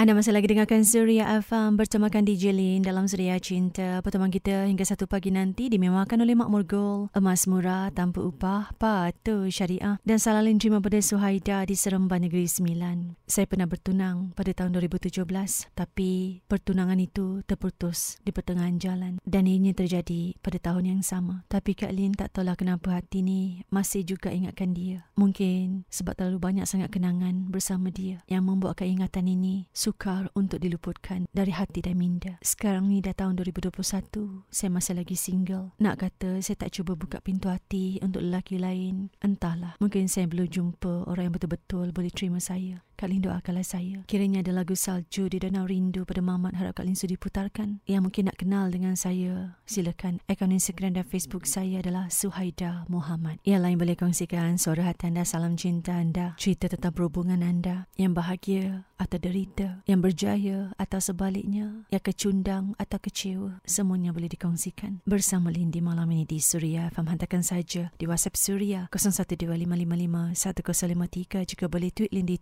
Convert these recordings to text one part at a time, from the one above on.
Anda masih lagi dengarkan Suria FM bertemakan DJ Lin dalam Suria Cinta. Pertemuan kita hingga satu pagi nanti dimewahkan oleh Makmur Gold. Emas murah tanpa upah, patuh syariah. Dan salalin terima pada Suhaida di Seremban Negeri Sembilan. Saya pernah bertunang pada tahun 2017 tapi pertunangan itu terputus di pertengahan jalan. Dan ini terjadi pada tahun yang sama. Tapi Kak Lin tak tahulah kenapa hati ni masih juga ingatkan dia. Mungkin sebab terlalu banyak sangat kenangan bersama dia yang membuatkan ingatan ini sukar untuk diluputkan dari hati dan minda. Sekarang ni dah tahun 2021, saya masih lagi single. Nak kata saya tak cuba buka pintu hati untuk lelaki lain, entahlah. Mungkin saya belum jumpa orang yang betul-betul boleh terima saya. Kak Lin doakanlah saya. Kiranya ada lagu salju di Danau Rindu pada Mamat harap Kak Lin sudi putarkan. Yang mungkin nak kenal dengan saya, silakan. Akaun Instagram dan Facebook saya adalah Suhaida Muhammad. Yang lain boleh kongsikan suara hati anda, salam cinta anda, cerita tentang perhubungan anda, yang bahagia atau derita, yang berjaya atau sebaliknya, yang kecundang atau kecewa, semuanya boleh dikongsikan. Bersama Lin di malam ini di Suria, faham hantarkan saja di WhatsApp Suria 0125551053 juga boleh tweet Lin di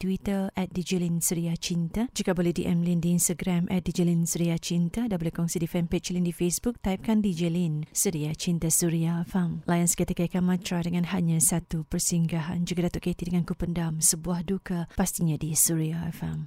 At Dijelin Suria Cinta. Jika boleh DM Lin di Instagram at Dijelin Suria Cinta dan boleh kongsi di fanpage Lin di Facebook, typekan Dijelin Suria Cinta Suria Fam. Layan seketika ikan matra dengan hanya satu persinggahan. Juga Datuk Katie dengan ku pendam sebuah duka pastinya di Suria FM.